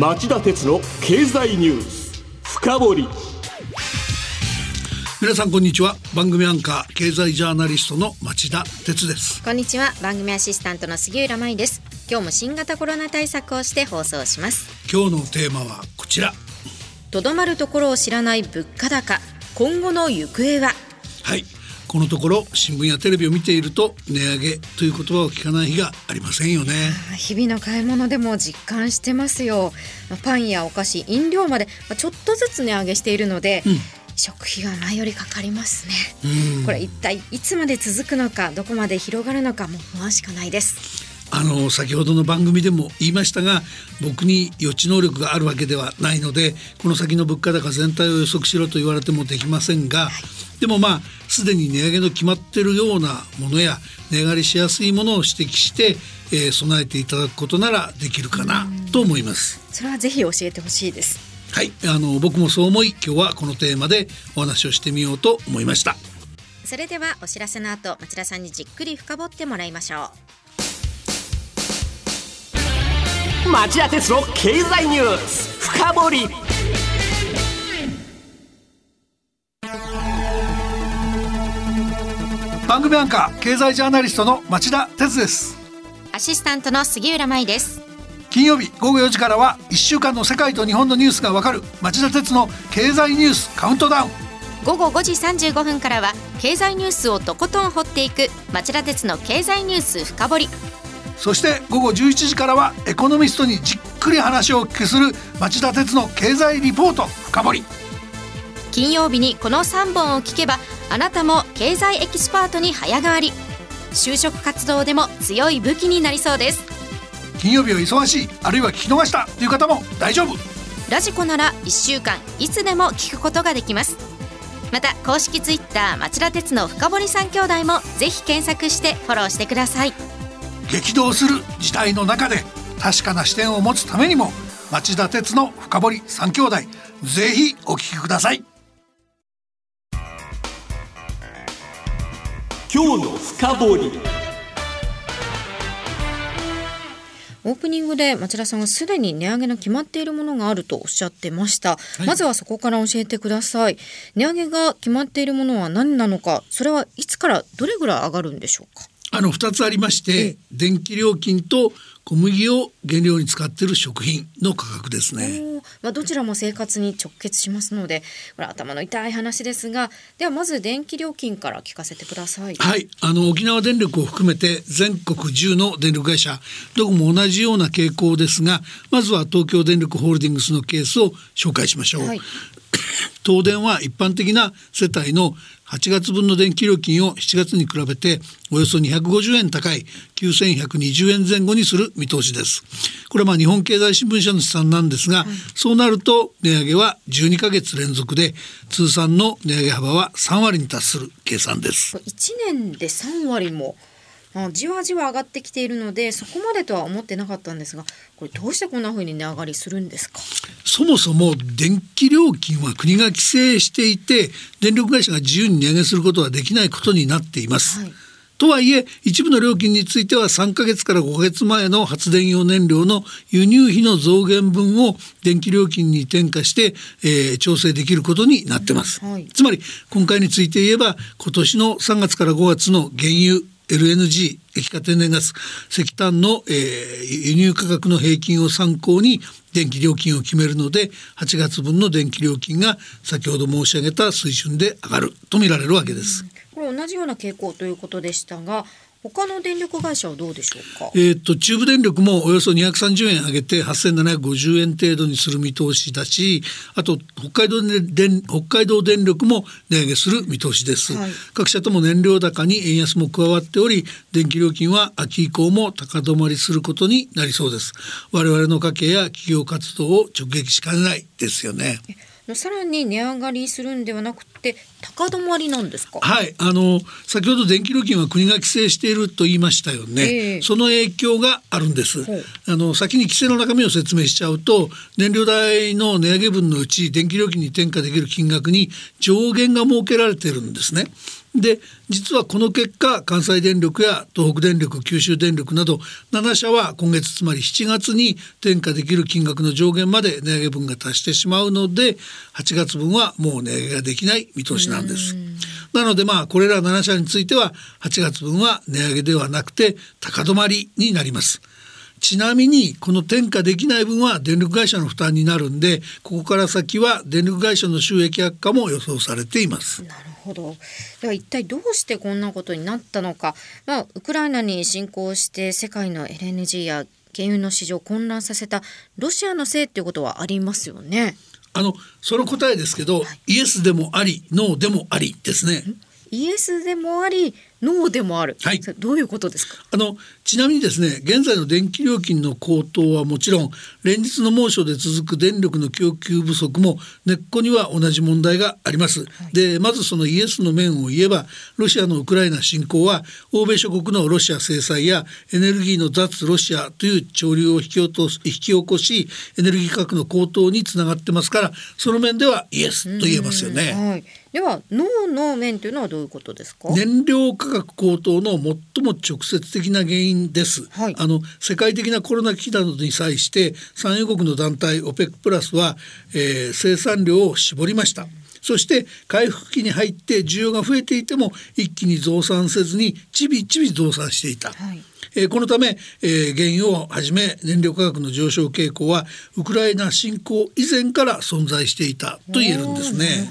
町田鉄の経済ニュース深掘り。皆さんこんにちは。番組アンカー経済ジャーナリストの町田鉄です。こんにちは。番組アシスタントの杉浦舞です。今日も新型コロナ対策をして放送します。今日のテーマはこちら。とどまるところを知らない物価高。今後の行方は？はいこのところ新聞やテレビを見ていると値上げという言葉を聞かない日がありませんよね。日々の買い物でも実感してますよ。パンやお菓子飲料までちょっとずつ値上げしているので、うん。食費が前よりかかりますね、これ一体いつまで続くのかどこまで広がるのかも不安しかないですあの先ほどの番組でも言いましたが僕に予知能力があるわけではないのでこの先の物価高全体を予測しろと言われてもできませんが、はい、でもまあすでに値上げの決まってるようなものや値上がりしやすいものを指摘して、えー、備えていただくことならできるかなと思います。それはぜひ教えてほしいです。はい。あの僕もそう思い今日はこのテーマでお話をしてみようと思いました。それではお知らせの後町田さんにじっくり深掘ってもらいましょう町田鉄の経済ニュース。深掘り。番組アンカー経済ジャーナリストの町田鉄です。アシスタントの杉浦舞です。金曜日午後4時からは1週間の世界と日本のニュースがわかる町田鉄の経済ニュースカウントダウン。午後5時35分からは経済ニュースをとことん掘っていく町田鉄の経済ニュース深掘りそして午後11時からはエコノミストにじっくり話をお聞きする町田鉄の経済リポート深掘り。金曜日にこの3本を聞けばあなたも経済エキスパートに早変わり。就職活動でも強い武器になりそうです。金曜日は忙しいあるいは聞き逃したという方も大丈夫。ラジコなら1週間いつでも聞くことができます。また公式ツイッター町田鉄の深堀三兄弟もぜひ検索してフォローしてください激動する時代の中で確かな視点を持つためにも町田鉄の深堀三兄弟ぜひお聞きください。今日の深掘オープニングで町田さんはすでに値上げの決まっているものがあるとおっしゃってました、はい、まずはそこから教えてください。値上げが決まっているものは何なのかそれはいつからどれぐらい上がるんでしょうか？あの2つありまして電気料金と小麦を原料に使っている食品の価格ですね。まあ、どちらも生活に直結しますのでこれ頭の痛い話ですがではまず電気料金から聞かせてください。はいあの沖縄電力を含めて全国10の電力会社どこも同じような傾向ですがまずは東京電力ホールディングスのケースを紹介しましょう。はい東電は一般的な世帯の8月分の電気料金を7月に比べておよそ250円高い9120円前後にする見通しです。これはまあ日本経済新聞社の試算なんですが、はい、そうなると値上げは12ヶ月連続で通算の値上げ幅は3割に達する計算です。1年で3割もじわじわ上がってきているのでそこまでとは思ってなかったんですがこれどうしてこんな風に値上がりするんですか？そもそも電気料金は国が規制していて電力会社が自由に値上げすることはできないことになっています。はい。とはいえ一部の料金については3ヶ月から5ヶ月前の発電用燃料の輸入費の増減分を電気料金に転嫁して、えー、調整できることになってます、はい、つまり今回について言えば今年の3月から5月の原油 LNG 液化天然ガス石炭の、えー、輸入価格の平均を参考に電気料金を決めるので8月分の電気料金が先ほど申し上げた水準で上がると見られるわけです。これ同じような傾向ということでしたが他の電力会社はどうでしょうか？えっ、と中部電力もおよそ230円上げて8750円程度にする見通しだし、あと北海道電北海道電力も値上げする見通しです、はい、各社とも燃料高に円安も加わっており、電気料金は秋以降も高止まりすることになりそうです。我々の家計や企業活動を直撃しかねないですよね。さらに値上がりするんではなくて高止まりなんですか？はい。あの先ほど電気料金は国が規制していると言いましたよね、えー、その影響があるんです。あの先に規制の中身を説明しちゃうと燃料代の値上げ分のうち電気料金に転嫁できる金額に上限が設けられているんですねで実はこの結果関西電力や東北電力九州電力など7社は今月つまり7月に転嫁できる金額の上限まで値上げ分が達してしまうので8月分はもう値上げができない見通しなんです。なのでまあこれら7社については8月分は値上げではなくて高止まりになります。ちなみにこの転嫁できない分は電力会社の負担になるんでここから先は電力会社の収益悪化も予想されています。なるほど。では一体どうしてこんなことになったのか、まあ、ウクライナに侵攻して世界の LNG や原油の市場を混乱させたロシアのせいっていうことはありますよね。あのその答えですけど、はい、イエスでもありノーでもありですね。イエスでもありノーでもある、はい、どういうことですか？あのちなみにですね現在の電気料金の高騰はもちろん連日の猛暑で続く電力の供給不足も根っこには同じ問題があります、はい、でまずそのイエスの面を言えばロシアのウクライナ侵攻は欧米諸国のロシア制裁やエネルギーの脱ロシアという潮流を引き落とす引き起こしエネルギー価格の高騰につながってますからその面ではイエスと言えますよね、はい、ではノーの面というのはどういうことですか？燃料価格高騰の最も直接的な原因です、はい、あの世界的なコロナ危機などに際して産油国の団体 OPEC プラスは、えー、生産量を絞りました。そして回復期に入って需要が増えていても一気に増産せずにちびちび増産していた。はいえー、このため、えー、原油をはじめ燃料価格の上昇傾向はウクライナ侵攻以前から存在していたと言えるんですね。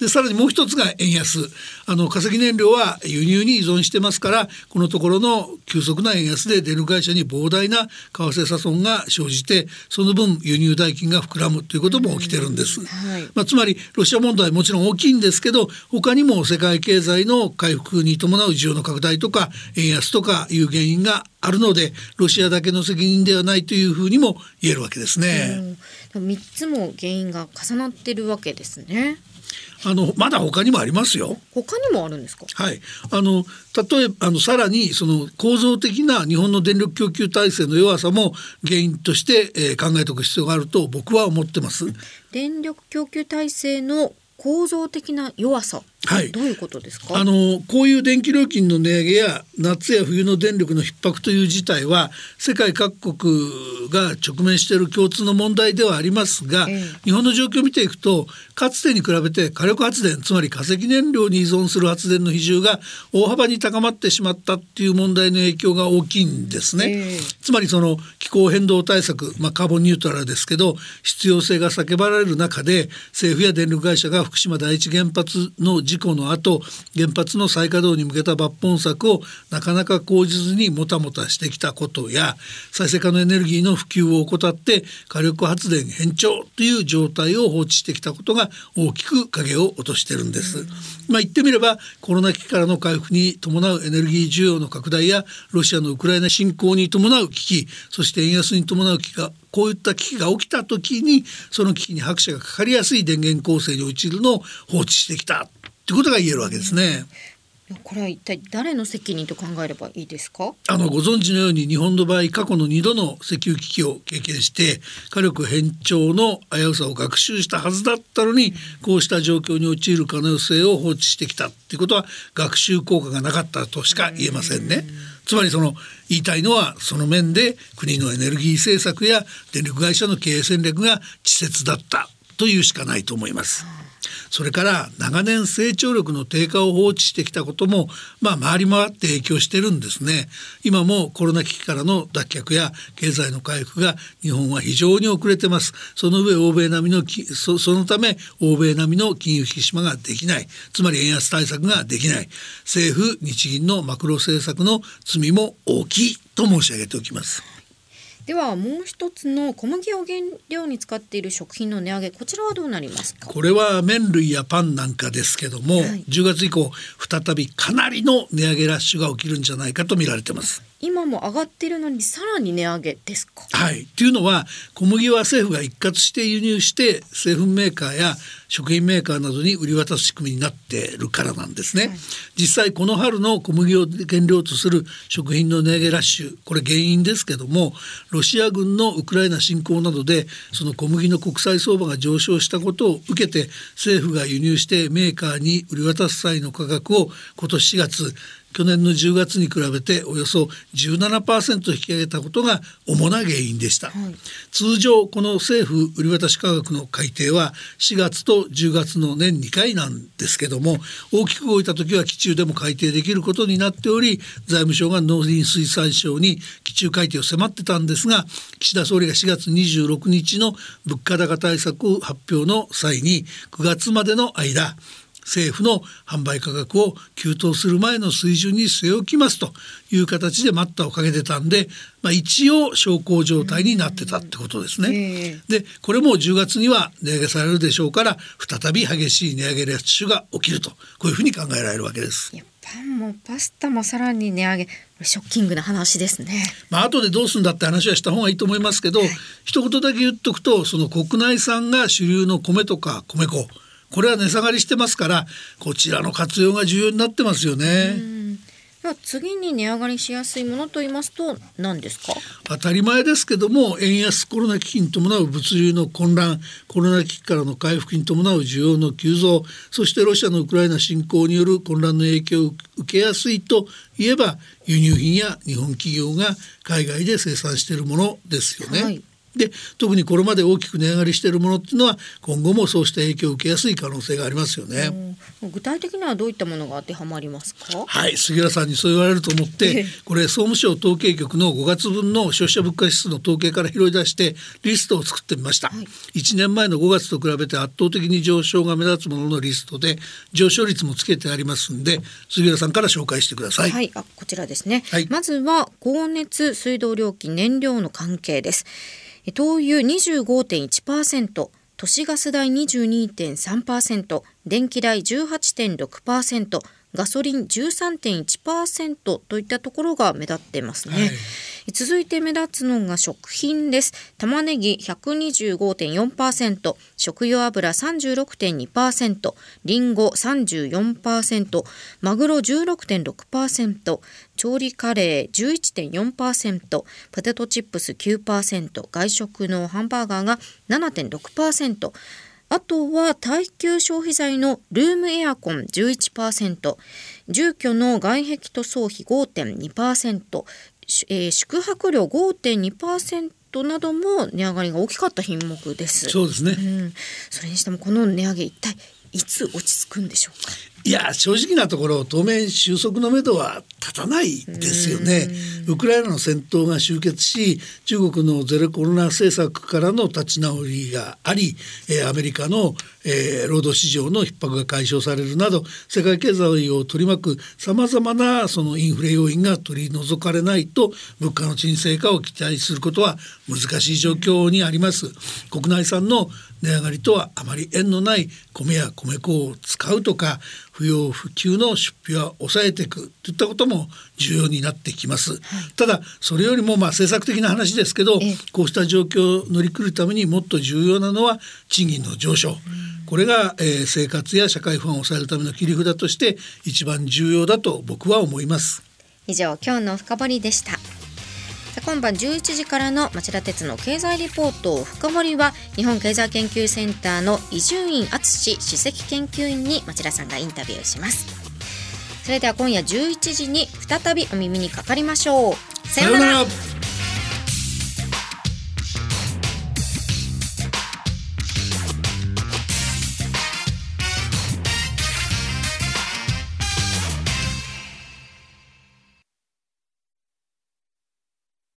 でさらにもう一つが円安。あの化石燃料は輸入に依存してますからこのところの急速な円安で電力会社に膨大な為替差損が生じてその分輸入代金が膨らむということも起きてるんです、はい、まあ、つまりロシア問題もちろん大きいんですけど他にも世界経済の回復に伴う需要の拡大とか円安とかいう原因があるのでロシアだけの責任ではないというふうにも言えるわけですね。3つも原因が重なってるわけですね。あのまだ他にもありますよ。他にもあるんですか？はい。あの例えばあのさらにその構造的な日本の電力供給体制の弱さも原因として、えー、考えておく必要があると僕は思ってます。電力供給体制の構造的な弱さはい、どういうことですか？あのこういう電気料金の値上げや夏や冬の電力の逼迫という事態は世界各国が直面している共通の問題ではありますが、え日本の状況を見ていくとかつてに比べて火力発電つまり化石燃料に依存する発電の比重が大幅に高まってしまったっていう問題の影響が大きいんですね。え。つまりその気候変動対策、まあ、カーボンニュートラルですけど必要性が叫ばれる中で政府や電力会社が福島第一原発の事事故の後原発の再稼働に向けた抜本策をなかなか講じずにもたもたしてきたことや再生可能エネルギーの普及を怠って火力発電変調という状態を放置してきたことが大きく影を落としてるんです。まあ、言ってみればコロナ危機からの回復に伴うエネルギー需要の拡大やロシアのウクライナ侵攻に伴う危機そして円安に伴う危機がこういった危機が起きた時にその危機に拍車がかかりやすい電源構成に陥るのを放置してきたということが言えるわけですね。これは一体誰の責任と考えればいいですか？あのご存知のように日本の場合過去の2度の石油危機を経験して火力変調の危うさを学習したはずだったのにこうした状況に陥る可能性を放置してきたっていうことは学習効果がなかったとしか言えませんね。つまりその言いたいのはその面で国のエネルギー政策や電力会社の経営戦略が稚拙だったというしかないと思います。それから長年成長力の低下を放置してきたこともまあ回り回って影響してるんですね。今もコロナ危機からの脱却や経済の回復が日本は非常に遅れてます。その上欧米並みのそそのため欧米並みの金融引き締まができない。つまり円安対策ができない。政府日銀のマクロ政策の罪も大きいと申し上げておきます。ではもう一つの小麦を原料に使っている食品の値上げこちらはどうなりますか？これは麺類やパンなんかですけども、はい、10月以降再びかなりの値上げラッシュが起きるんじゃないかと見られてます。今も上がっているのにさらに値上げですか？はい。というのは小麦は政府が一括して輸入して製粉メーカーや食品メーカーなどに売り渡す仕組みになっているからなんですね、はい、実際この春の小麦を原料とする食品の値上げラッシュこれ原因ですけどもロシア軍のウクライナ侵攻などでその小麦の国際相場が上昇したことを受けて政府が輸入してメーカーに売り渡す際の価格を今年4月去年の10月に比べておよそ17%引き上げたことが主な原因でした、はい、通常この政府売り渡し価格の改定は4月と10月の年2回なんですけども大きく動いた時は期中でも改定できることになっており財務省が農林水産省に期中改定を迫ってたんですが岸田総理が4月26日の物価高対策発表の際に9月までの間政府の販売価格を急騰する前の水準に据え置きますという形で待ったをかけてたんで、まあ、一応小康状態になってたってことですね。でこれも10月には値上げされるでしょうから再び激しい値上げラッシュが起きるとこういうふうに考えられるわけです。パンもパスタもさらに値上げショッキングな話ですね。まあ後でどうするんだって話はした方がいいと思いますけど、はい、一言だけ言っとくとその国内産が主流の米とか米粉これは値下がりしてますからこちらの活用が重要になってますよね。次に値上がりしやすいものと言いますと何ですか？当たり前ですけども円安コロナ危機に伴う物流の混乱コロナ危機からの回復に伴う需要の急増そしてロシアのウクライナ侵攻による混乱の影響を受けやすいといえば輸入品や日本企業が海外で生産しているものですよね。はいで特にこれまで大きく値上がりしているものっていうのは今後もそうした影響を受けやすい可能性がありますよね。具体的にはどういったものが当てはまりますか？はい杉浦さんにそう言われると思ってこれ総務省統計局の5月分の消費者物価指数の統計から拾い出してリストを作ってみました。はい、1年前の5月と比べて圧倒的に上昇が目立つもののリストで上昇率もつけてありますんで杉浦さんから紹介してください。はい、あこちらですね。はい、まずは光熱水道料金燃料の関係です。灯油25.1%都市ガス代22.3%電気代18.6%ガソリン13.1%といったところが目立ってますね、はい、続いて目立つのが食品です。玉ねぎ125.4%食用油36.2%リンゴ34%マグロ16.6%調理カレー11.4%ポテトチップス9%外食のハンバーガーが7.6%あとは耐久消費財のルームエアコン11%住居の外壁塗装費5.2%、えー、宿泊料5.2%なども値上がりが大きかった品目です。そうですね。うん、それにしてもこの値上げ一体いつ落ち着くんでしょうか？いや正直なところ当面収束のめどは立たないですよね。ウクライナの戦闘が終結し中国のゼロコロナ政策からの立ち直りがあり、えー、アメリカの、えー、労働市場の逼迫が解消されるなど世界経済を取り巻くさまざまなそのインフレ要因が取り除かれないと物価の沈静化を期待することは難しい状況にあります。国内産の値上がりとはあまり縁のない米や米粉を使うとか不要不急の出費は抑えていくといったことも重要になってきます、はい、ただそれよりもまあ政策的な話ですけどこうした状況を乗り切るためにもっと重要なのは賃金の上昇、これが、えー、生活や社会不安を抑えるための切り札として一番重要だと僕は思います。以上今日の深掘りでした今晩11時からの町田鉄の経済リポート深掘りは日本経済研究センターの伊集院敦史首席研究員に町田さんがインタビューします。それでは今夜11時に再びお耳にかかりましょう。さようなら。